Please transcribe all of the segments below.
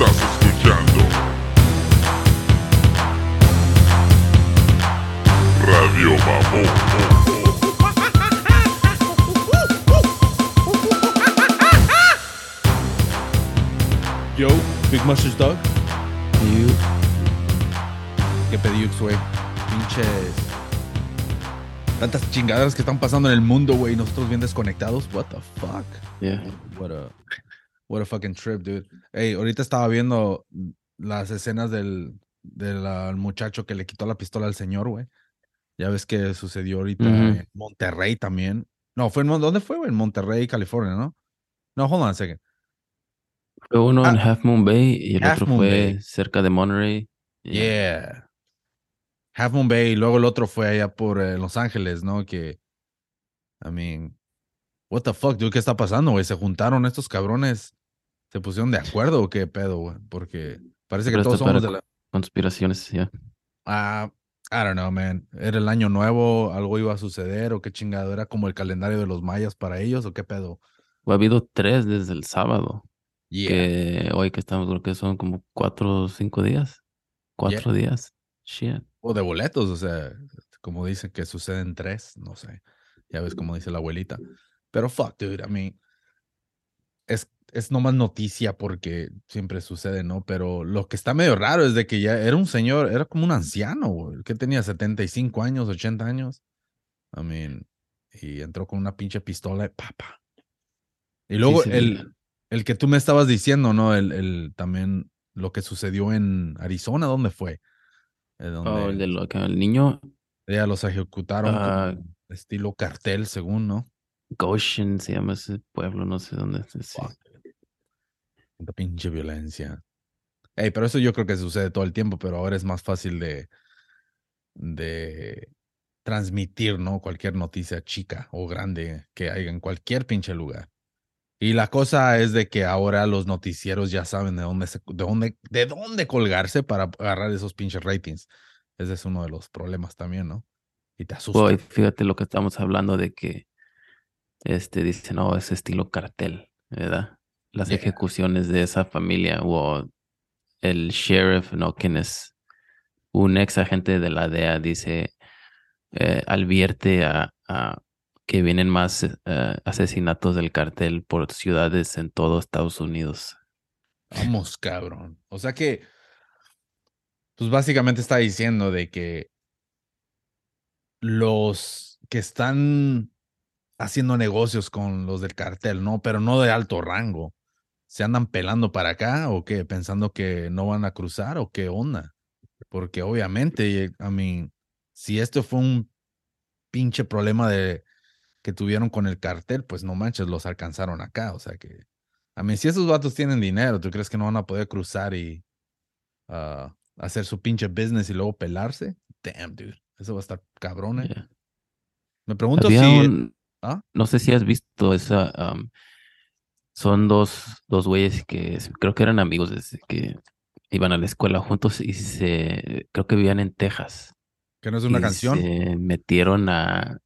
Estás escuchando Radio Mamón. Yo, Big Mustache Dog. You. ¿Qué pedí, güey? Pinches. Tantas chingaderas que están pasando en el mundo, güey. Nosotros bien desconectados. What the fuck? Yeah. What a, what a fucking trip, dude. Hey, ahorita estaba viendo las escenas del, del ah, muchacho que le quitó la pistola al señor, güey. Ya ves que sucedió ahorita en Monterrey también. No, fue en, ¿dónde fue, güey? En Monterrey, California, ¿no? No, hold on a second. Fue uno en Ah. Half Moon Bay y el Half otro Moon fue Bay. cerca de Monterey. Yeah. Half Moon Bay, y luego el otro fue allá por eh, Los Ángeles, ¿no? Que, I mean, what the fuck, dude, ¿qué está pasando, güey? ¿Se juntaron estos cabrones? ¿Se pusieron de acuerdo o qué pedo, güey? Porque parece que Pero todos somos de la... Conspiraciones, ya. Ah, I don't know, man. ¿Era el año nuevo? ¿Algo iba a suceder? ¿O qué chingado? ¿Era como el calendario de los mayas para ellos o qué pedo? Ha habido tres desde el sábado. Yeah. Que hoy que estamos, creo que son como cuatro o cinco días. Cuatro días. Shit. O de boletos, o sea, como dicen que suceden tres, no sé. Ya ves como dice la abuelita. Pero fuck, dude, I mean, es, es nomás noticia porque siempre sucede, ¿no? Pero lo que está medio raro es de que ya era un señor, era como un anciano, güey, que tenía 75 años, 80 años. I mean, y entró con una pinche pistola de papa. Y luego sí, el, mira. el que tú me estabas diciendo, ¿no? El, el también lo que sucedió en Arizona, ¿dónde fue? Eh, donde- Oh, el, de lo que el niño ya los ejecutaron como estilo cartel, según, ¿no? Goshen se llama ese pueblo, no sé dónde es. sí. Tanta pinche violencia. Ey, pero eso yo creo que sucede todo el tiempo, pero ahora es más fácil de, de transmitir, ¿no? Cualquier noticia chica o grande que haya en cualquier pinche lugar. Y la cosa es de que ahora los noticieros ya saben de dónde, se- de dónde, de dónde colgarse para agarrar esos pinches ratings. Ese es uno de los problemas también, ¿no? Y te asusta. Boy, fíjate lo que estamos hablando de que este dice, no, es estilo cartel, ¿verdad? Las Yeah. ejecuciones de esa familia o el sheriff, ¿no? Quien es un ex agente de la DEA, dice, eh, advierte a, a que vienen más eh, asesinatos del cartel por ciudades en todo Estados Unidos. Vamos, cabrón. O sea que, pues básicamente está diciendo de que los que están haciendo negocios con los del cartel, ¿no? Pero no de alto rango. ¿Se andan pelando para acá o qué? Pensando que no van a cruzar o qué onda? Porque obviamente, a mí, si esto fue un pinche problema de que tuvieron con el cartel, pues no manches, los alcanzaron acá. O sea que, a mí, si esos vatos tienen dinero, ¿tú crees que no van a poder cruzar y ah, hacer su pinche business y luego pelarse? Damn, dude. Eso va a estar cabrón, ¿eh? Yeah. Me pregunto Había si... un- ¿Ah? no sé si has visto esa, son dos, dos güeyes que creo que eran amigos desde que iban a la escuela juntos y se, creo que vivían en Texas. Que no es una y canción. Se metieron a,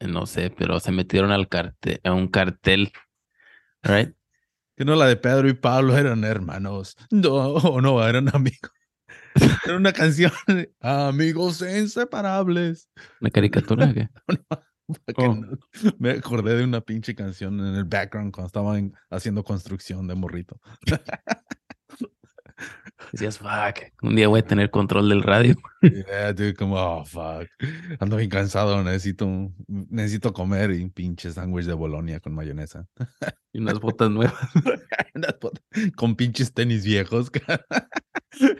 no sé, pero se metieron al cartel, a un cartel, right? Que no la de Pedro y Pablo eran hermanos. No, no, eran amigos. Era una canción. de Amigos inseparables. Una caricatura Que Oh. Me acordé de una pinche canción en el background cuando estaban haciendo construcción de morrito. decías, fuck, un día voy a tener control del radio. Yeah, dude, como, oh, fuck. Ando bien cansado, necesito, necesito comer y un pinche sándwich de Bolonia con mayonesa. Y unas botas nuevas. Unas botas con pinches tenis viejos.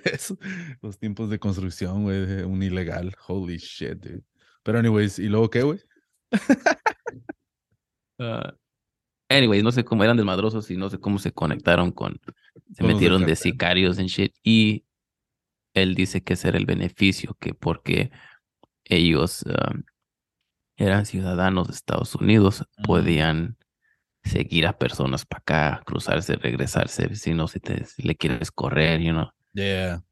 Eso, los tiempos de construcción, güey, un ilegal. Holy shit, dude. Pero anyways, ¿y luego qué, güey? Ah, anyways, no sé cómo eran desmadrosos y no sé cómo se conectaron con, se metieron de sicarios en shit. Y él dice que ese era el beneficio, que porque ellos um, eran ciudadanos de Estados Unidos, podían seguir a personas para acá, cruzarse, regresarse, si no, si, te, si le quieres correr, you know. Yeah.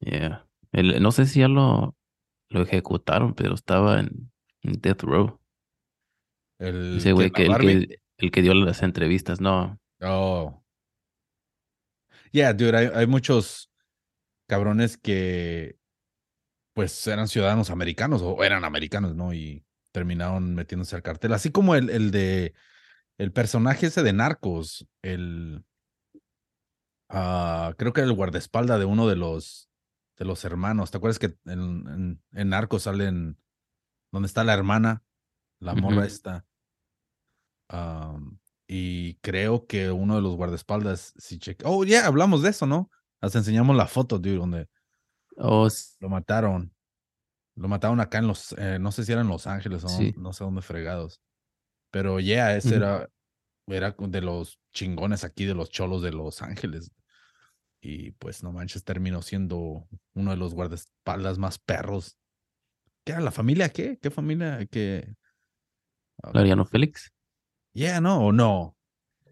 Yeah. El- no sé si ya lo, lo ejecutaron, pero estaba en death row. El, Ese güey ¿quién, que, el que, el que dio las entrevistas, no. Oh. Yeah, dude, hay, hay muchos cabrones que pues eran ciudadanos americanos o eran americanos, ¿no? Y terminaron metiéndose al cartel. Así como el, el de el personaje ese de Narcos, el ah, creo que era el guardaespaldas de uno de los de los hermanos. ¿Te acuerdas que en, en, en Narcos salen donde está la hermana, la morra esta? Am, y creo que uno de los guardaespaldas, si cheque. Oh, ya, hablamos de eso, ¿no? Hasta enseñamos la foto, dude, donde Oh, lo mataron. Lo mataron acá en los, eh, no sé si era en Los Ángeles o Sí. no sé dónde fregados. Pero ya, ese era, era de los chingones aquí, de los cholos de Los Ángeles. Y pues no manches, terminó siendo uno de los guardaespaldas más perros. ¿Qué era la familia? ¿Qué? ¿Qué familia? ¿Qué? Mariano Félix. Yeah, no, o no.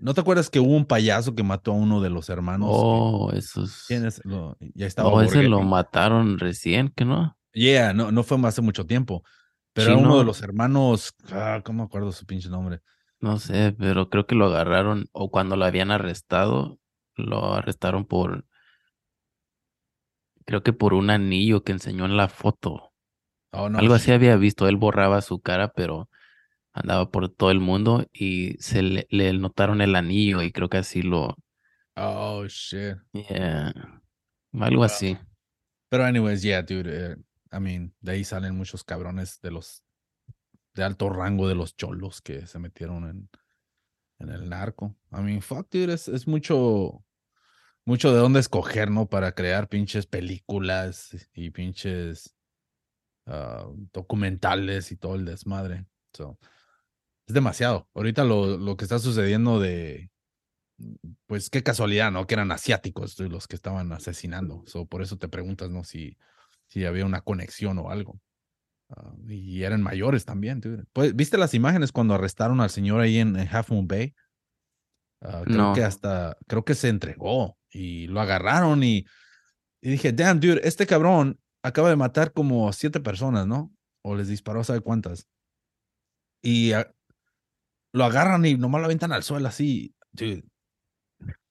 ¿No te acuerdas que hubo un payaso que mató a uno de los hermanos? que- Oh, esos. ¿Quién es? Lo- ya estaba Oh, ese lo mataron recién, ¿que no? Yeah, no, no fue hace mucho tiempo. Pero era uno de los hermanos. Ah, ¿Cómo me acuerdo su pinche nombre? No sé, pero creo que lo agarraron o cuando lo habían arrestado, lo arrestaron por, creo que por un anillo que enseñó en la foto. Oh, no. Algo shit. así había visto, él borraba su cara, pero andaba por todo el mundo y se le, le notaron el anillo y creo que así lo, Oh, shit. yeah, algo así. Pero, anyways, yeah, dude. eh, I mean, de ahí salen muchos cabrones de los de alto rango de los cholos que se metieron en, en el narco. I mean, fuck, dude, es, es mucho, mucho de dónde escoger, ¿no? Para crear pinches películas y pinches ah, documentales y todo el desmadre. So, es demasiado. Ahorita lo, lo que está sucediendo de, pues qué casualidad, ¿no? Que eran asiáticos los que estaban asesinando. So, por eso te preguntas, ¿no? Si, si había una conexión o algo. Ah, y eran mayores también, dude. Pues, ¿Viste las imágenes cuando arrestaron al señor ahí en, en Half Moon Bay? Ah, creo No. que hasta, creo que se entregó y lo agarraron y, y dije, damn, dude, este cabrón acaba de matar como siete personas, ¿no? O les disparó, ¿sabe cuántas? Y ah, lo agarran y nomás lo aventan al suelo así, dude.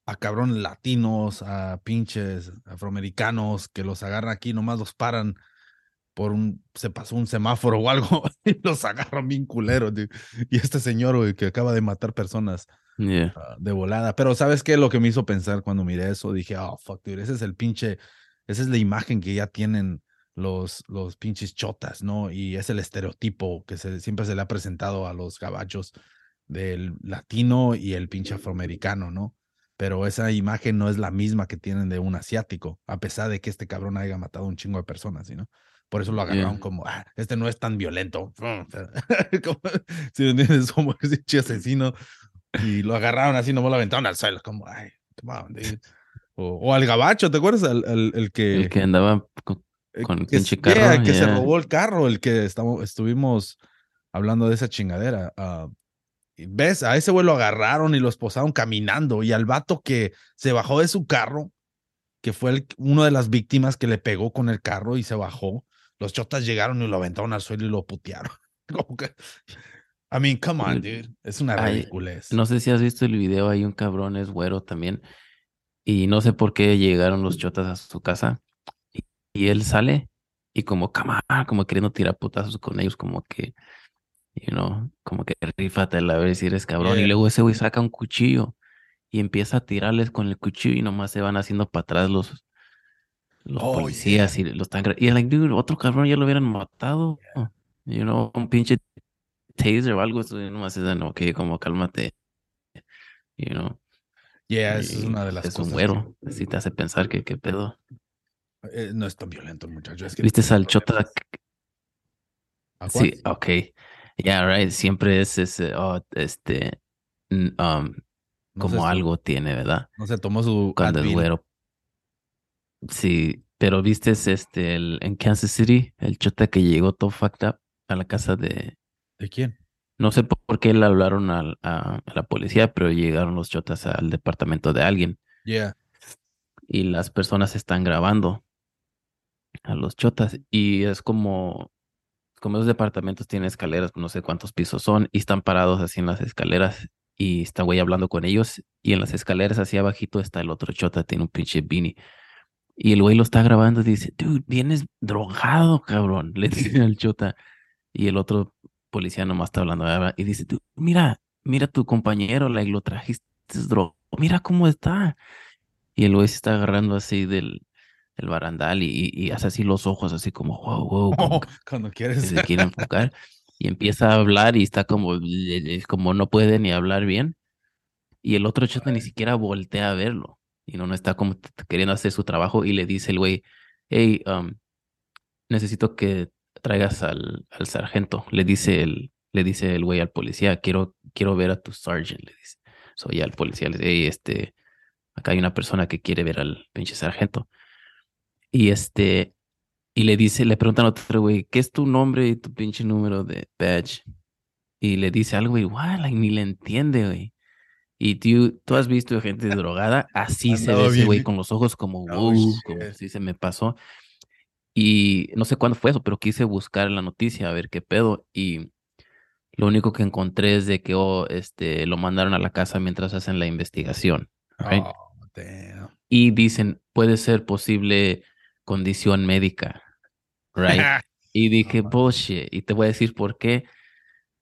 A cabrón latinos, a pinches afroamericanos que los agarran aquí, nomás los paran por un, se pasó un semáforo o algo y los agarran bien culeros, dude. Y este señor, que acaba de matar personas Yeah. ah, de volada. Pero ¿sabes qué? Lo que me hizo pensar cuando miré eso, dije, oh, fuck, dude, ese es el pinche, esa es la imagen que ya tienen los, los pinches chotas, ¿no? Y es el estereotipo que se, siempre se le ha presentado a los gabachos del latino y el pinche afroamericano, ¿no? Pero esa imagen no es la misma que tienen de un asiático, a pesar de que este cabrón haya matado un chingo de personas, ¿sí, ¿no? Por eso lo agarraron Yeah. como, ah, este no es tan violento. Como, si me entiendes, como ese asesino y lo agarraron así, nomás lo aventaron al suelo, como, ay, come on, dude. O, o al gabacho, ¿te acuerdas? Al, al- el que, El que andaba con, eh, con el que, yeah, carro, que se robó el carro, el que estamos, estuvimos hablando de esa chingadera. ah, ¿Ves? A ese güey lo agarraron y lo esposaron caminando. Y al vato que se bajó de su carro, que fue el, uno de las víctimas que le pegó con el carro y se bajó, los chotas llegaron y lo aventaron al suelo y lo putearon. Como que, I mean, come on, Dude, dude. Es una ay, ridiculez. No sé si has visto el video, hay un cabrón, es güero también, y no sé por qué llegaron los chotas a su casa, y, y él sale y como, "Come on", como queriendo tirar putazos con ellos, como que, you know, como que rífatela a ver si eres cabrón, Yeah. y luego ese güey saca un cuchillo y empieza a tirarles con el cuchillo y nomás se van haciendo para atrás los, los Oh, policías y los gra- Y like, dude, otro cabrón ya lo hubieran matado, you know, un pinche taser o algo, eso y nomás es, ok, como cálmate, you know. Yeah, esa es una de las es un cosas. güero, así te hace pensar que qué pedo. que- eh, no es tan violento el muchacho. Es que ¿Viste al chota? Sí, ok. Yeah, right. Siempre es ese, oh, este, um, No como se- algo tiene, ¿verdad? No se tomó su Cuando Advil. güero. Sí, pero viste este, el, en Kansas City, el chota que llegó todo fucked up a la casa de, ¿De quién? No sé por qué le hablaron a la policía, pero llegaron los chotas al departamento de alguien Yeah. y las personas están grabando a los chotas y es como, como esos departamentos tienen escaleras, no sé cuántos pisos son y están parados así en las escaleras y está güey hablando con ellos y en las escaleras hacia abajito está el otro chota, tiene un pinche beanie. Y el güey lo está grabando y dice, dude, vienes drogado, cabrón. Le dice al chota. Y el otro policía nomás está hablando ¿verdad? y dice, tú, mira, mira tu compañero, like, lo trajiste drogado, mira cómo está. Y el güey se está agarrando así del, del barandal y, y hace así los ojos, así como, wow, wow, Cuando quieres. se quiere enfocar. Y empieza a hablar y está como, es como no puede ni hablar bien. Y el otro chota ni siquiera voltea a verlo. Y no, no está como queriendo hacer su trabajo y le dice el güey, hey, um, necesito que traigas al, al sargento. Le dice el, le dice el güey al policía, quiero, quiero ver a tu sergeant, le dice. So ya el policía le dice, hey, este, acá hay una persona que quiere ver al pinche sargento. Y este, y le dice, le preguntan a otro güey, ¿qué es tu nombre y tu pinche número de badge? Y le dice algo, "What?", like, ni le entiende, güey. Y tú, tú has visto gente drogada, así se Andaba ve ese güey con los ojos como, Oh, wow, como si se me pasó. Y no sé cuándo fue eso, pero quise buscar la noticia a ver qué pedo. Y lo único que encontré es de que oh, este, lo mandaron a la casa mientras hacen la investigación. right? Oh, damn. Y dicen, puede ser posible condición médica. Right? Y dije, bullshit. Y te voy a decir por qué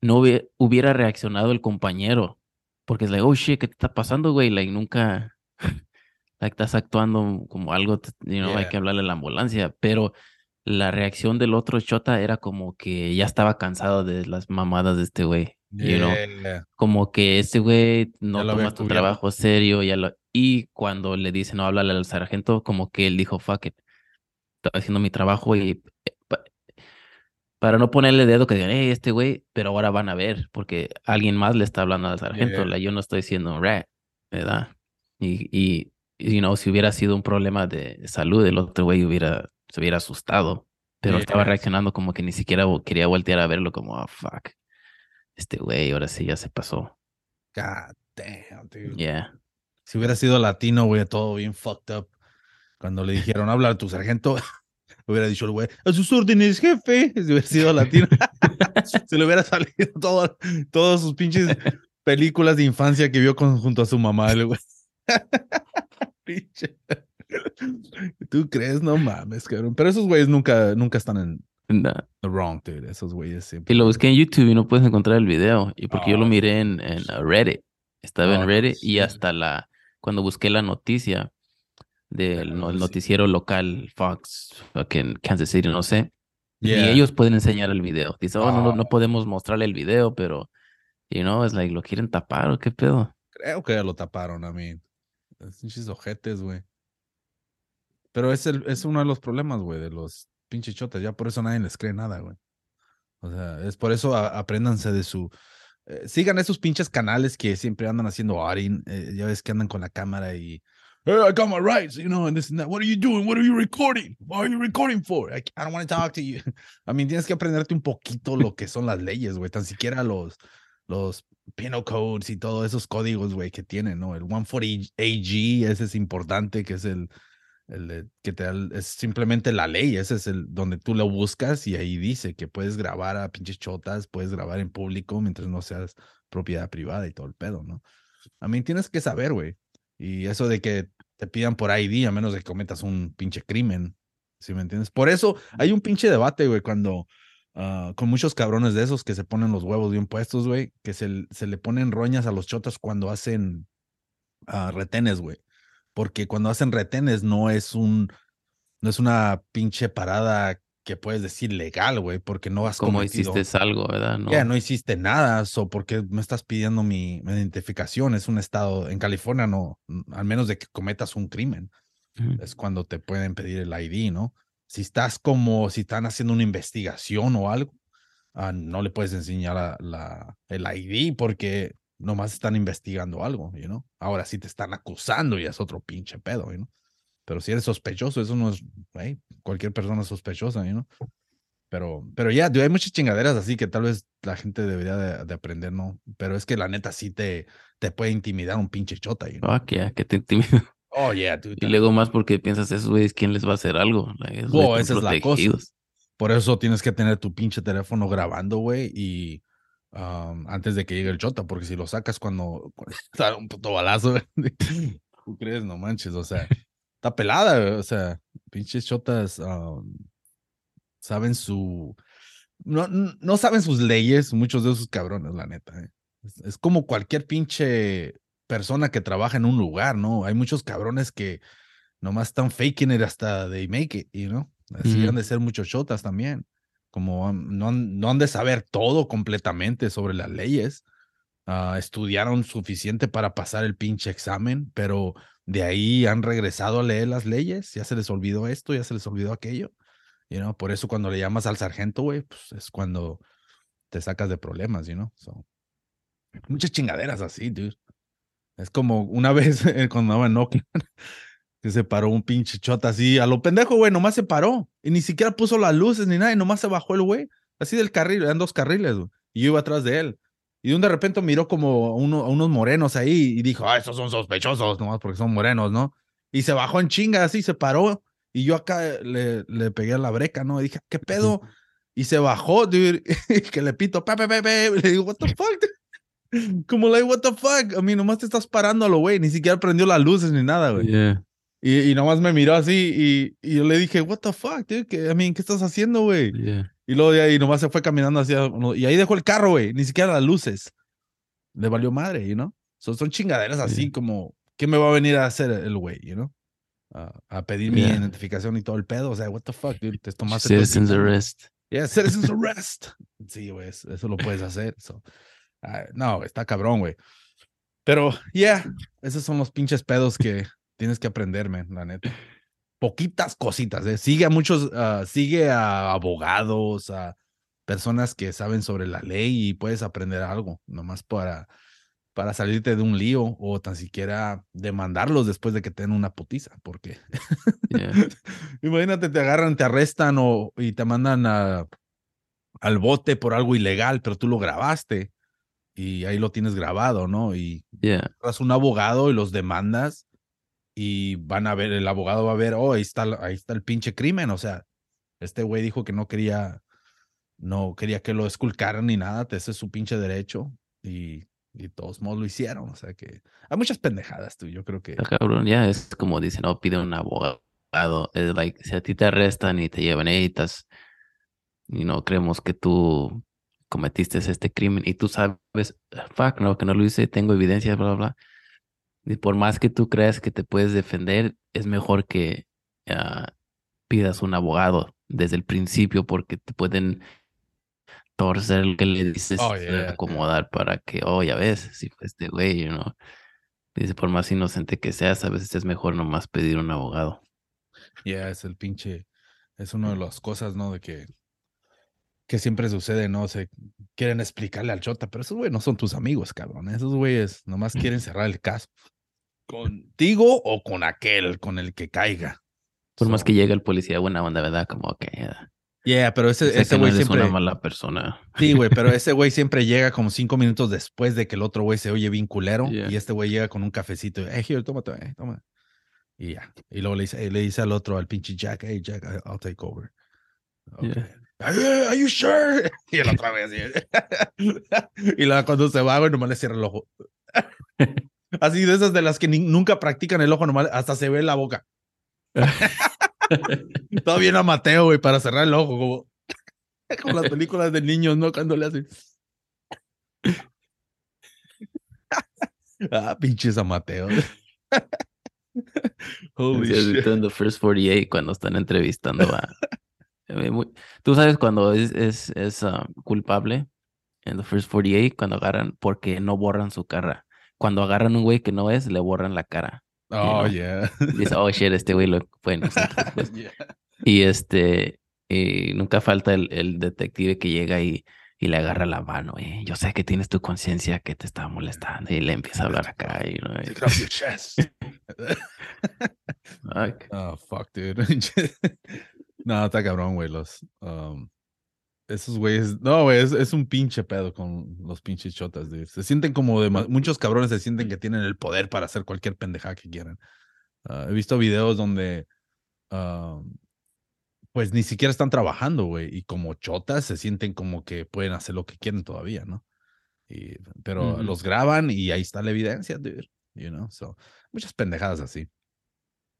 no hubie- hubiera reaccionado el compañero. Porque es like, oh shit, ¿qué te está pasando, güey? Like, nunca, estás actuando como algo, you know, hay Yeah. que hablarle a la ambulancia. Pero la reacción del otro chota era como que ya estaba cansado de las mamadas de este güey. You know, Yeah. como que este güey no toma tu trabajo serio. Ya lo... Y cuando le dice no, háblale al sargento, como que él dijo, fuck it, estoy haciendo mi trabajo y eh, pa- para no ponerle dedo que digan, hey, este güey, pero ahora van a ver, porque alguien más le está hablando al sargento, Yeah. la- yo no estoy siendo rat, ¿verdad? Y, y, you know, si hubiera sido un problema de salud, el otro güey hubiera, se hubiera asustado, pero estaba reaccionando como que ni siquiera quería voltear a verlo, como, oh, fuck, este güey, ahora sí ya se pasó. God damn, dude. Yeah. Si hubiera sido latino, güey, todo bien fucked up. Cuando le dijeron, habla a tu sargento, hubiera dicho el güey, a sus órdenes, jefe. Si hubiera sido latino, se le hubiera salido todo, todas sus pinches películas de infancia que vio con, junto a su mamá, el güey. ¿Tú crees? No mames, cabrón. Pero esos güeyes nunca, nunca están en the wrong, dude. Esos güeyes siempre. Y lo busqué en YouTube y no puedes encontrar el video. Y porque yo lo Oh. miré en, en Reddit. Estaba Oh, en no, Reddit y hasta la cuando busqué la noticia del no- el sí. noticiero local Fox, fucking Kansas City, no sé. Yeah. ellos pueden enseñar el video. Dice, oh, no, no, no Oh. podemos mostrarle el video, pero, you know, es like, ¿lo quieren tapar o qué pedo? Creo que ya lo taparon a mí. Pinches ojetes, güey. Pero es, el, es uno de los problemas, güey, de los pinches chotas. Ya por eso nadie les cree nada, güey. O sea, es por eso a- apréndanse de su. eh, sigan esos pinches canales que siempre andan haciendo auditing. eh, ya ves que andan con la cámara y. Hey, I got my rights, you know, and this and that. What are you doing? What are you recording? What are you recording for? I, I don't want to talk to you. I mean, tienes que aprenderte un poquito lo que son las leyes, güey. Tan siquiera los, los penal codes y todos esos códigos, güey, que tienen, ¿no? El 140 AG, ese es importante, que es el, el que te da es simplemente la ley, ese es el donde tú lo buscas y ahí dice que puedes grabar a pinches chotas, puedes grabar en público mientras no seas propiedad privada y todo el pedo, ¿no? A mí tienes que saber, güey. Y eso de que te pidan por ID, a menos de que cometas un pinche crimen, ¿sí me entiendes? Por eso hay un pinche debate, güey, cuando ah, con muchos cabrones de esos que se ponen los huevos bien puestos, güey, que se, se le ponen roñas a los chotas cuando hacen ah, retenes, güey. Porque cuando hacen retenes no es un, no es una pinche parada que puedes decir legal, güey, porque no has Como hiciste algo, ¿verdad? No. ya, no hiciste nada, so, ¿por qué me estás pidiendo mi, mi identificación? Es un estado, en California no, al menos de que cometas un crimen, es cuando te pueden pedir el ID, ¿no? Si estás como, si están haciendo una investigación o algo, ah, no le puedes enseñar la, la- el ID porque nomás están investigando algo, you know? Ahora si te están acusando ya es otro pinche pedo, you know? Pero si eres sospechoso, eso no es, hey, cualquier persona sospechosa, you know? Pero, pero ya, dude, hay muchas chingaderas así que tal vez la gente debería de, de aprender, ¿no? Pero es que la neta sí te, te puede intimidar un pinche chota, you know? Fuck yeah, que te intimida. Oh, yeah, dude. Y luego más porque piensas, esos güeyes, ¿quién les va a hacer algo? Esos Oh, esa es la cosa. Por eso tienes que tener tu pinche teléfono grabando, güey, y um, antes de que llegue el chota, porque si lo sacas cuando, cuando está un puto balazo, ¿tú crees? No manches, o sea, está pelada, güey, o sea, pinches chotas um, saben su. No, no no saben sus leyes, muchos de esos cabrones, la neta. eh. Es, es como cualquier pinche persona que trabaja en un lugar, ¿no? Hay muchos cabrones que nomás están faking it hasta they make it, you know? Así Ujú. han de ser muchos chotas también. Como no, han, no han de saber todo completamente sobre las leyes. Ah, estudiaron suficiente para pasar el pinche examen, pero de ahí han regresado a leer las leyes. Ya se les olvidó esto, ya se les olvidó aquello. You know? Por eso cuando le llamas al sargento, güey, pues es cuando te sacas de problemas, you know? So, muchas chingaderas así, dude. Es como una vez eh, cuando andaba en Oakland, que se paró un pinche chota así, a lo pendejo, güey, nomás se paró. Y ni siquiera puso las luces ni nada, y nomás se bajó el güey. Así del carril, eran dos carriles, güey, y yo iba atrás de él. Y de un de repente miró como a, uno- a unos morenos ahí y dijo, ah, estos son sospechosos, nomás porque son morenos, ¿no? Y se bajó en chinga, así se paró. Y yo acá le, le pegué a la breca, ¿no? Y dije, ¿qué pedo? Y se bajó, dude, y que le pito, pepe, pepe. Le digo, what the fuck? dude?" Como, like, what the fuck? A mí nomás te estás parando a lo güey, ni siquiera prendió las luces ni nada, güey. Yeah. Y, y nomás me miró así y, y yo le dije, what the fuck, dude? ¿Qué, I mean, ¿qué estás haciendo, güey? Yeah. Y luego de ahí nomás se fue caminando hacia, y ahí dejó el carro, güey, ni siquiera las luces. Le valió madre, you know? So, son chingaderas así Sí. como, ¿qué me va a venir a hacer el güey, you know? A, a pedir mi Yeah. identificación y todo el pedo, o sea, what the fuck, dude, te tomaste Citizens arrest. Yeah, citizens arrest. Sí, güey, eso eso lo puedes hacer. so. Ah, no, está cabrón, güey. Pero, yeah, esos son los pinches pedos que tienes que aprenderme, la neta. Poquitas cositas, ¿eh? Sigue a muchos, ah, sigue a abogados, a personas que saben sobre la ley y puedes aprender algo, nomás para, para salirte de un lío o tan siquiera demandarlos después de que te den una putiza, porque Yeah. Imagínate, te agarran, te arrestan o, y te mandan a- al bote por algo ilegal, pero tú lo grabaste y ahí lo tienes grabado, ¿no? Y Yeah. un abogado y los demandas y van a ver, el abogado va a ver, oh, ahí está, ahí está el pinche crimen, o sea, este güey dijo que no quería, no quería que lo esculcaran ni nada, ese es su pinche derecho y, y todos modos lo hicieron, o sea que hay muchas pendejadas, tú, yo creo que... Cabrón, ya es como dicen, no, pide un abogado. Es like, si a ti te arrestan y te llevan, hey, estás, y no creemos que tú cometiste este crimen y tú sabes, fuck, no, que no lo hice, tengo evidencia, bla, bla, bla. Y por más que tú creas que te puedes defender, es mejor que ah, pidas un abogado desde el principio porque te pueden torcer lo que le dices, Oh, yeah, yeah. acomodar para que, oh, ya ves, si fue este güey, you know. Dice, por más inocente que seas, a veces es mejor nomás pedir un abogado. Ya, es el pinche, es una de las cosas, ¿no? De que, que siempre sucede, ¿no? Se quieren explicarle al chota, pero esos güeyes no son tus amigos, cabrón. Esos güeyes nomás quieren cerrar el caso. Contigo o con aquel, con el que caiga. Por más que llegue el policía buena onda, ¿verdad? Como que ya, Yeah, pero ese, ese no güey eres siempre. una mala persona. Sí, güey, pero ese güey siempre llega como cinco minutos después de que el otro güey se oye bien culero. Yeah. Y este güey llega con un cafecito. Hey, here, tómate, eh, toma. Y ya. Y luego le dice, eh, le dice al otro, al pinche Jack, hey, Jack, I'll take over. Okay. Yeah. Are, you sure? Y el otro güey así. y luego cuando se va, güey, nomás le cierra el ojo. Así de esas de las que ni- nunca practican el ojo, nomás hasta se ve la boca. Todo bien a Mateo, güey, para cerrar el ojo, como, como las películas de niños, ¿no? Cuando le hacen. ah, pinches a Mateo. Holy shit. en The First 48 cuando están entrevistando a... Eh, muy- Tú sabes cuando es, es, es ah, culpable en The First 48 cuando agarran porque no borran su cara. Cuando agarran un güey que no es, le borran la cara. Oh, know. yeah. Dice, oh shit, este güey lo fue inocente después". Yeah. Y este, y nunca falta el, el detective que llega y, y le agarra la mano. Y yo sé que tienes tu conciencia que te está molestando. Y le empieza a hablar acá. Y, ¿no? Take it off your chest. Fuck. Oh, fuck, dude. No, está cabrón, güey. Los. um, esos güeyes. No, güey, es, es un pinche pedo con los pinches chotas, dude. Se sienten como de. Muchos cabrones se sienten que tienen el poder para hacer cualquier pendejada que quieran. Ah, he visto videos donde. um, pues ni siquiera están trabajando, güey. Y como chotas se sienten como que pueden hacer lo que quieren todavía, ¿no? Y, pero los graban y ahí está la evidencia, dude. You know, so, muchas pendejadas así.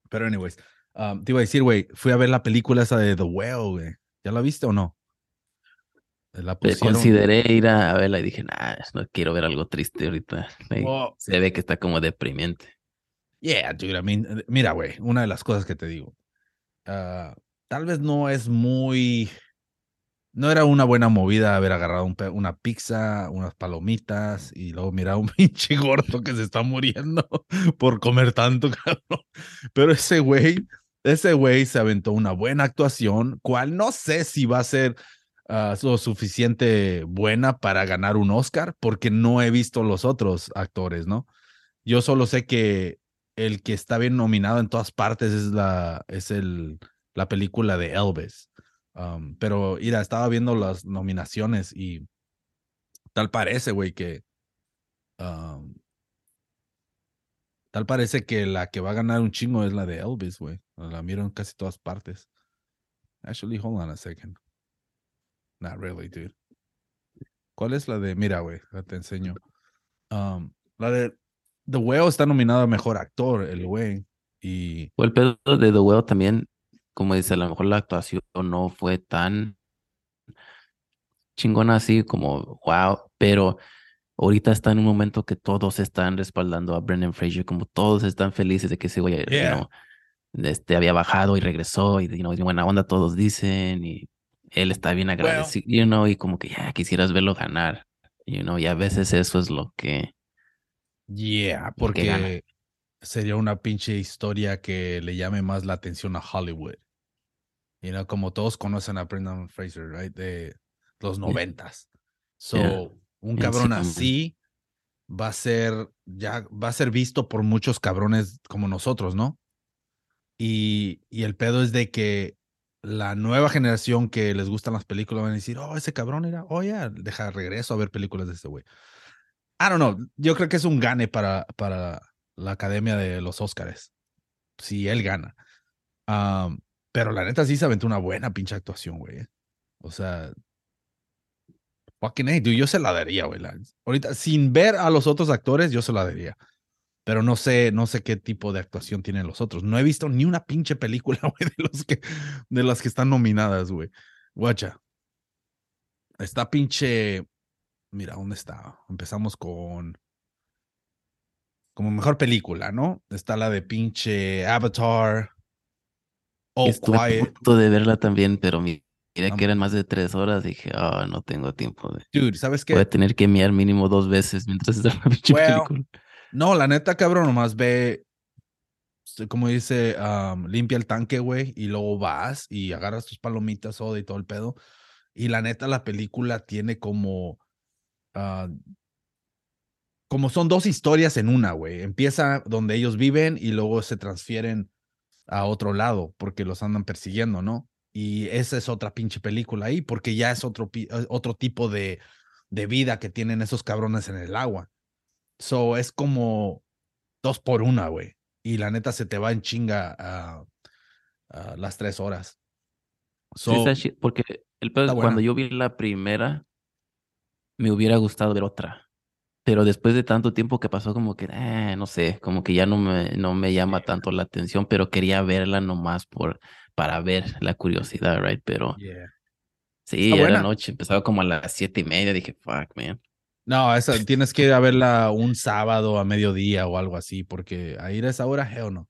Pero, anyways, um, te iba a decir, güey, fui a ver la película esa de The Whale, güey. ¿Ya la viste o no? La. Consideré ir a, verla y dije, nah, no quiero ver algo triste ahorita. Oh, Se ve que está como deprimente. Yeah, dude, I mean, eh, mira, güey, una de las cosas que te digo. ah, tal vez no es muy. No era una buena movida haber agarrado un una pizza, unas palomitas y luego mirar a un pinche gordo que se está muriendo por comer tanto, cabrón. Pero ese güey, ese güey se aventó una buena actuación, cual no sé si va a ser ah, lo suficiente buena para ganar un Oscar, porque no he visto los otros actores, ¿no? Yo solo sé que el que está bien nominado en todas partes es la, es el, la película de Elvis. Um, pero, mira, estaba viendo las nominaciones y tal parece, güey, que. um, tal parece que la que va a ganar un chingo es la de Elvis, güey. La miro en casi todas partes. Actually, hold on a second. Not really, dude. ¿Cuál es la de? Mira, güey, te enseño. Um, la de The Whale está nominado a mejor actor, el güey. Y O el pedo de The Whale también, como dice, a lo mejor la actuación no fue tan chingona así como wow, pero ahorita está en un momento que todos están respaldando a Brendan Fraser, como todos están felices de que ese güey, you Yeah. know, este, había bajado y regresó y, you know, buena onda todos dicen y él está bien agradecido, you know, y como que ya quisieras verlo ganar, you know, y a veces eso es lo que, Yeah, que porque sería una pinche historia que le llame más la atención a Hollywood. You know, como todos conocen a Brendan Fraser, right? De los noventas. So, Yeah. Un Yeah, cabrón sí, así va a ser, ya va a ser visto por muchos cabrones como nosotros, ¿no? Y, y el pedo es de que la nueva generación que les gustan las películas van a decir, oh, ese cabrón era, oh, ya, deja regreso a ver películas de ese güey. I don't know. Yo creo que es un gane para, para la academia de los Óscares. Si él gana. Am, pero la neta sí se aventó una buena pinche actuación, güey. O sea. Fucking dude, yo se la daría, güey. Ahorita, sin ver a los otros actores, yo se la daría. Pero no sé, no sé qué tipo de actuación tienen los otros. No he visto ni una pinche película, güey, de los que, de las que están nominadas, güey. Guacha. Está pinche. Mira, ¿dónde está? Empezamos con. Como mejor película, ¿no? Está la de pinche Avatar. All estuve a punto de verla también, pero mi- mira que eran más de tres horas, dije, ah, no tengo tiempo de... Dude, ¿sabes qué? Voy a tener que mirar mínimo dos veces mientras está la pinche Well, película. No, la neta, cabrón, nomás ve, s- como dice, limpia el tanque, güey, y luego vas y agarras tus palomitas, soda y todo el pedo. Y la neta, la película tiene como, ah, como son dos historias en una, güey. Empieza donde ellos viven y luego se transfieren a otro lado porque los andan persiguiendo, ¿no? Y esa es otra pinche película ahí porque ya es otro, eh, otro tipo de, de vida que tienen esos cabrones en el agua. So es como dos por una, güey. Y la neta se te va en chinga a, a las tres horas. Sí, So, chi- porque el pedo es cuando yo vi la primera, me hubiera gustado ver otra. Pero después de tanto tiempo que pasó, como que, eh, no sé, como que ya no me, no me llama tanto la atención, pero quería verla nomás por, para ver la curiosidad, right? Pero yeah. sí, era buena. noche, empezaba como a las siete y media, dije, fuck, man. No, esa tienes que ir a verla un sábado a mediodía o algo así, porque a ir a esa hora, hell no.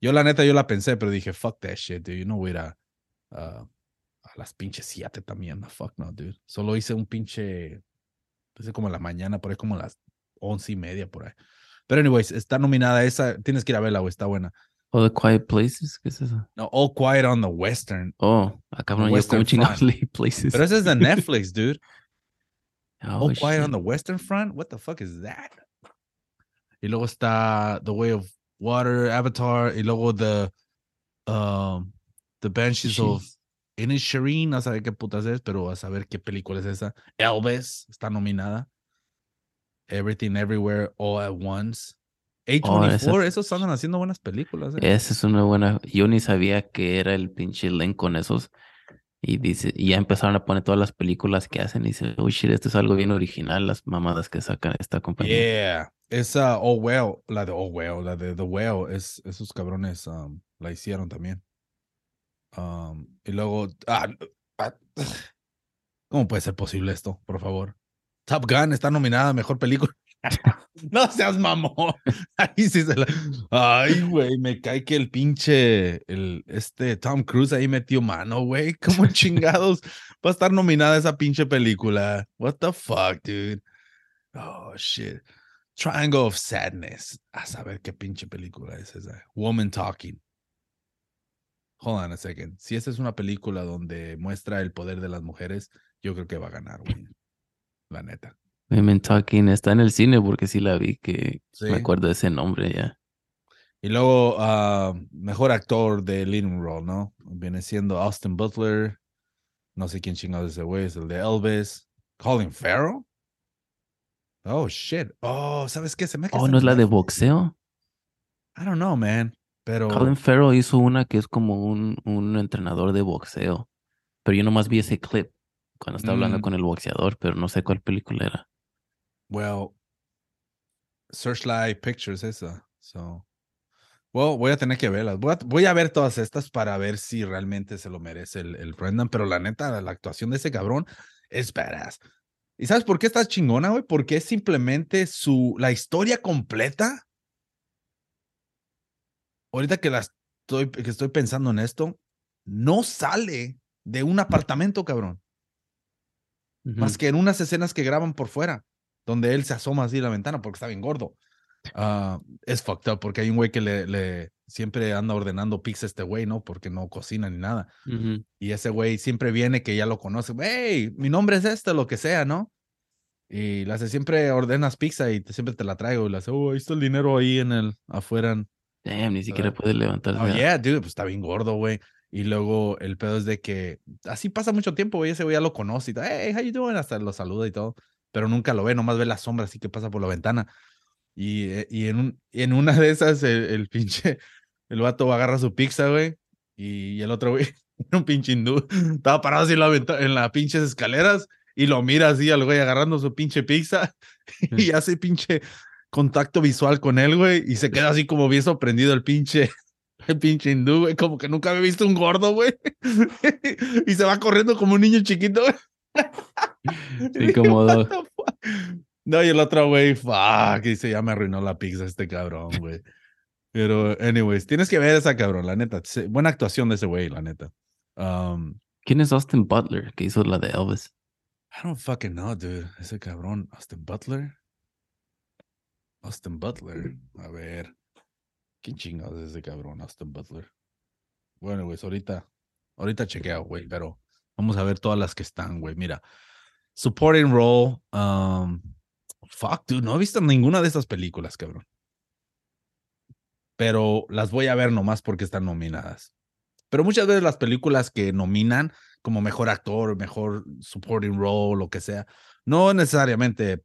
Yo la neta, yo la pensé, pero dije, fuck that shit, dude. Yo no voy a ir a, a- las pinches siete también. No, fuck no, dude. Solo hice un pinche, hice como en la mañana, por ahí como a las once y media, por ahí. Pero anyways, está nominada esa, tienes que ir a verla, güey, está buena. Oh, The Quiet Places, ¿qué es eso? No, All Quiet on the Western. Oh, acá no yo Western como chingados Front. leí Places. Pero ese es de Netflix, dude. Oh, All Quiet on the Western Front? What the fuck is that? Y luego está The Way of Water, Avatar, y luego The, um, the Banshees of. Inisherin, no saber qué putas es, pero a saber qué película es esa. Elvis está nominada. Everything Everywhere All at Once. A24, esa- esos andan haciendo buenas películas. eh. Esa es una buena. Yo ni sabía que era el pinche elenco con esos. Y dice, y ya empezaron a poner todas las películas que hacen y dicen, oh shit, esto es algo bien original, las mamadas que sacan esta compañía. Yeah. Esa Oh Well, la de Oh Well, la de The Well, es, esos cabrones um, la hicieron también. Um, y luego, ah, ah, ¿cómo puede ser posible esto, por favor? Top Gun está nominada a mejor película. no seas mamón. Ahí sí se la... Ay, güey, me cae que el pinche, el, este Tom Cruise ahí metió mano, güey. ¿Cómo chingados va a estar nominada esa pinche película? What the fuck, dude? Oh, shit. Triangle of Sadness. A saber qué pinche película es esa. Woman Talking. Hold on a second. Si esta es una película donde muestra el poder de las mujeres, yo creo que va a ganar, güey. La neta. Women Talking está en el cine porque sí la vi, que Sí. me acuerdo de ese nombre ya. Y luego, ah, mejor actor de leading role, ¿no? Viene siendo Austin Butler. No sé quién chingado es ese güey, es el de Elvis. Colin Farrell. Oh, shit. Oh, ¿sabes qué? Se me Oh, ¿no es la de boxeo? I don't know, man. Pero. Colin Farrell hizo una que es como un, un entrenador de boxeo. Pero yo nomás vi ese clip cuando estaba hablando Mm. con el boxeador, pero no sé cuál película era. Well, Searchlight Pictures esa. So, well, voy a tener que verlas. Voy a, voy a ver todas estas para ver si realmente se lo merece el, el Brendan, pero la neta, la actuación de ese cabrón es badass. ¿Y sabes por qué está chingona, güey? Porque es simplemente su, la historia completa. Ahorita que la estoy, que estoy pensando en esto, no sale de un apartamento, cabrón más que en unas escenas que graban por fuera, donde él se asoma así a la ventana porque está bien gordo. Ah, es fucked up porque hay un güey que le, le siempre anda ordenando pizza a este güey, ¿no? Porque no cocina ni nada. Y ese güey siempre viene que ya lo conoce. Hey, mi nombre es este, lo que sea, ¿no? Y le hace siempre ordenas pizza y te- siempre te la traigo. Y le hace, oh, ahí está el dinero ahí en el, afuera. Damn, ni siquiera Ah. puede levantarse. Oh, yeah, dude, pues está bien gordo, güey. Y luego el pedo es de que así pasa mucho tiempo, güey. Ese güey ya lo conoce y. Hey, how you doing? Hasta lo saluda y todo. Pero nunca lo ve, nomás ve la sombra así que pasa por la ventana. Y, eh, y en, un, y en una de esas, el, el pinche, el vato agarra su pizza, güey. Y, y el otro güey, un pinche hindú, estaba parado así en la, venta- en las pinches escaleras y lo mira así al güey agarrando su pinche pizza y hace pinche contacto visual con él, güey. Y se queda así como bien sorprendido el pinche, el pinche hindú, güey. Como que nunca había visto un gordo, güey. y se va corriendo como un niño chiquito, güey. Sí, como dos. No, y el otro güey, fuck, dice, ya me arruinó la pizza este cabrón, güey. Pero, anyways, tienes que ver esa cabrón, la neta. Buena actuación de ese güey, la neta. Um, ¿Quién es Austin Butler que hizo la de Elvis? I don't fucking know, dude. Ese cabrón, Austin Butler. Austin Butler. A ver. ¿Quién chingados es ese cabrón, Austin Butler? Bueno, güey, ahorita, ahorita chequeo, güey, pero vamos a ver todas las que están, güey. Mira, supporting role. Um, fuck, dude, no he visto ninguna de estas películas, cabrón. Pero las voy a ver nomás porque están nominadas. Pero muchas veces las películas que nominan como mejor actor, mejor supporting role, lo que sea, no necesariamente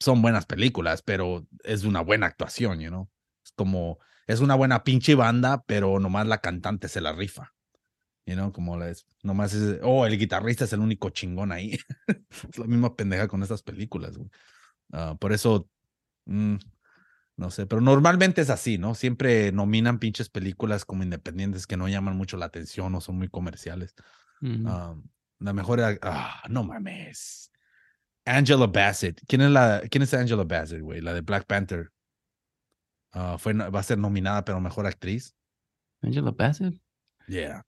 son buenas películas, pero es una buena actuación, you know? Es como, es una buena pinche banda, pero nomás la cantante se la rifa. You know, como nomás es, oh, el guitarrista es el único chingón ahí. es la misma pendeja con estas películas, güey. Ah, por eso, mm, no sé, pero normalmente es así, ¿no? Siempre nominan pinches películas como independientes que no llaman mucho la atención o son muy comerciales. Um, la mejor ah, no mames. Angela Bassett. ¿Quién es la, quién es Angela Bassett, güey? La de Black Panther. Ah, fue, va a ser nominada, pero mejor actriz. Angela Bassett. Yeah.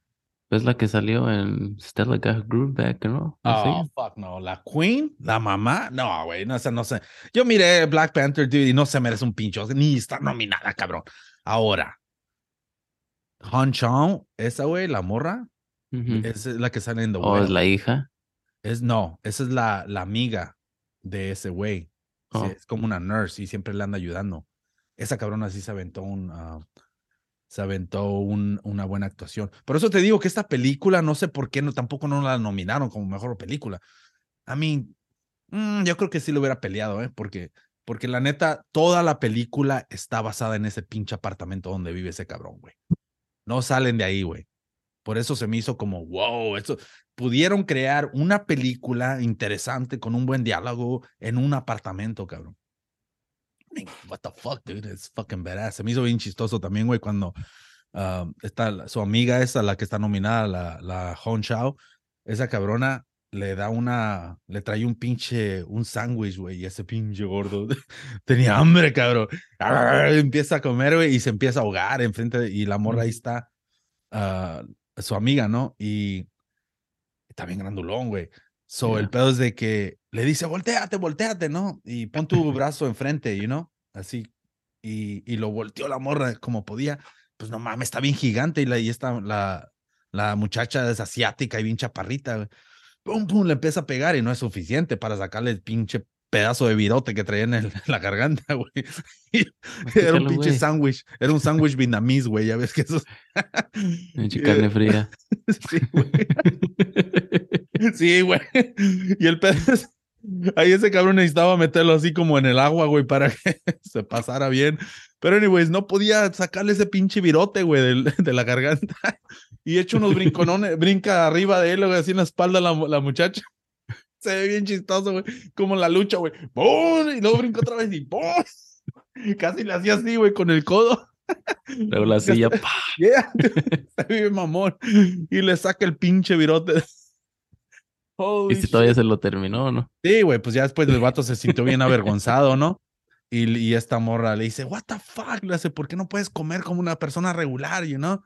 Es la que salió en Stella Got Groove Back, ¿no? ¿No es Oh, fuck no. La Queen, la mamá. No, güey, no, esa no sé. Yo miré Black Panther, dude, y no se merece un pincho. Ni está nominada, cabrón. Ahora, Han Chong, esa, güey, la morra, Ujú. esa es la que sale en The ¿O Whale. es la hija? Es no, esa es la, la amiga de ese güey. Sí, Oh. es como una nurse y siempre le anda ayudando. Esa cabrona sí se aventó un, ah, se aventó un, una buena actuación. Por eso te digo que esta película, no sé por qué no, tampoco no la nominaron como mejor película. A mí, mm, yo creo que sí lo hubiera peleado, ¿eh? Porque, porque la neta, toda la película está basada en ese pinche apartamento donde vive ese cabrón, güey. No salen de ahí, güey. Por eso se me hizo como, wow, eso pudieron crear una película interesante con un buen diálogo en un apartamento, cabrón. What the fuck, dude? It's fucking badass. Se me hizo bien chistoso también, güey, cuando ah, está su amiga esa, la que está nominada, la, la Hong Shao, esa cabrona le da una, le trae un pinche, un sándwich, güey, y ese pinche gordo tenía hambre, cabrón. Empieza a comer, güey, y se empieza a ahogar enfrente, de- y la morra ahí está, ah, su amiga, ¿no? Y está bien grandulón, güey. So, el pedo es de que le dice, volteate, volteate, ¿no? Y pon tu brazo enfrente, you know, así. Y, y lo volteó la morra como podía. Pues no mames, está bien gigante y, la, y esta, la, la muchacha es asiática y bien chaparrita, güey. Pum, pum, le empieza a pegar y no es suficiente para sacarle el pinche pedazo de virote que traía en, el- en la garganta, güey. Era un pinche sándwich, era un sándwich vietnamís, güey, ya ves que eso Pinche carne fría. Sí, güey. Sí, güey. Y el pedo es- Ahí ese cabrón necesitaba meterlo así como en el agua, güey, para que se pasara bien. Pero, anyways, no podía sacarle ese pinche virote, güey, de la garganta. Y echa unos brinconones, brinca arriba de él, güey, así en la espalda la, la muchacha. Se ve bien chistoso, güey. Como la lucha, güey. ¡Pum! Y luego brinca otra vez y ¡pum! Casi le hacía así, güey, con el codo. Luego la silla. está. ¡pa! Yeah, está bien mamón. Y le saca el pinche virote. Y Holy si todavía se lo terminó, ¿no? Sí, güey, pues ya después el vato se sintió bien avergonzado, ¿no? Y, y esta morra le dice, what the fuck, le hace, ¿por qué no puedes comer como una persona regular, you know?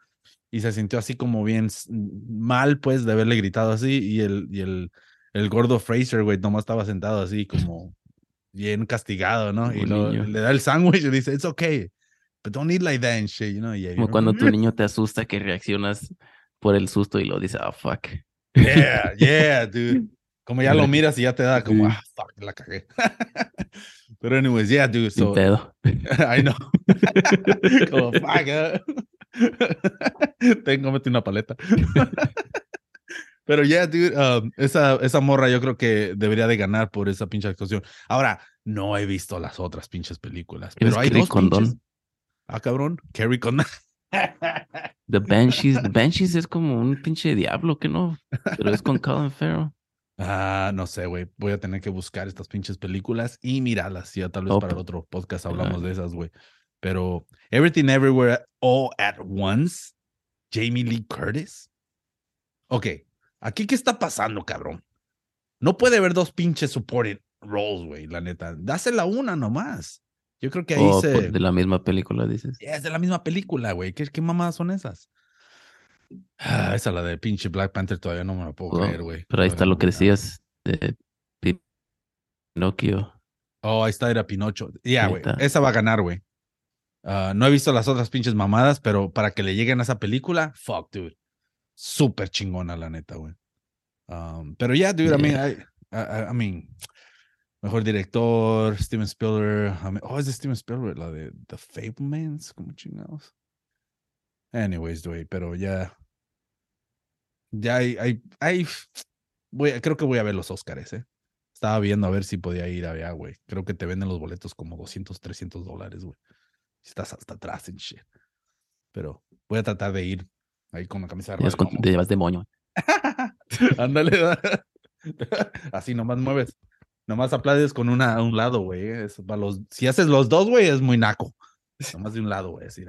Y se sintió así como bien mal, pues, de haberle gritado así. Y el, y el, el gordo Fraser, güey, nomás estaba sentado así como bien castigado, ¿no? Y lo- le da el sándwich y dice, it's okay, but don't eat like that and shit, you know? Y ahí, Como cuando tu niño te asusta que reaccionas por el susto y lo dices, ah, fuck. Yeah, yeah, dude. Como ya lo miras y ya te da como, ah, fuck, la cagué. Pero anyways, yeah, dude, so. I know. como, fuck, eh. Tengo, mete una paleta. Pero yeah, dude, um, esa, esa morra yo creo que debería de ganar por esa pinche actuación. Ahora, no he visto las otras pinches películas, ¿Quién es pero hay dos pinches. Ah, cabrón, Carrie Condon. The Banshees. The Banshees es como un pinche diablo, que no? Pero es con Colin Farrell. Ah, no sé, güey. Voy a tener que buscar estas pinches películas y mirarlas. Ya tal vez Oh, para el otro podcast hablamos de esas, güey. Pero Everything Everywhere All at Once, Jamie Lee Curtis. Ok, aquí qué está pasando, cabrón. No puede haber dos pinches supporting roles, güey, la neta. Dásela una nomás. Yo creo que ahí se. de la misma película, dices. Es de la misma película, güey. ¿Qué, qué mamadas son esas? Ah, esa la de pinche Black Panther todavía no me la puedo Oh, creer, güey. Pero ahí está lo que decías de Pi- Pinocchio. Oh, ahí está, era Pinocho. Ya, Ahí güey. Esa va a ganar, güey. Ah, no he visto las otras pinches mamadas, pero para que le lleguen a esa película, fuck, dude. Súper chingona, la neta, güey. Um, pero ya, dude, I mean, Yeah. I, I- I- I mean, mejor director, Steven Spielberg. Oh, es de Steven Spielberg, la de The Fablemans, como chingados. Anyways, dude, pero ya. Ya hay, hay, hay- voy, creo que voy a ver los Oscars, ¿eh? Estaba viendo a ver si podía ir allá, güey. Creo que te venden los boletos como 200, 300 dólares, güey. Si estás hasta atrás en shit. Pero voy a tratar de ir ahí con la camisa de te llevas demonio. Ándale. da. Así nomás mueves. Nomás aplaudes con una a un lado, güey. Si haces los dos, güey, es muy naco. Nomás de un lado, güey. Así.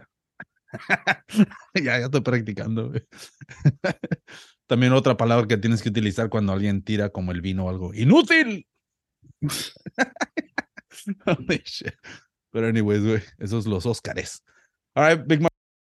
ya, ya estoy practicando, güey. También otra palabra que tienes que utilizar cuando alguien tira como el vino o algo. ¡Inútil! Pero anyways, güey, esos los Óscares. All right, Big.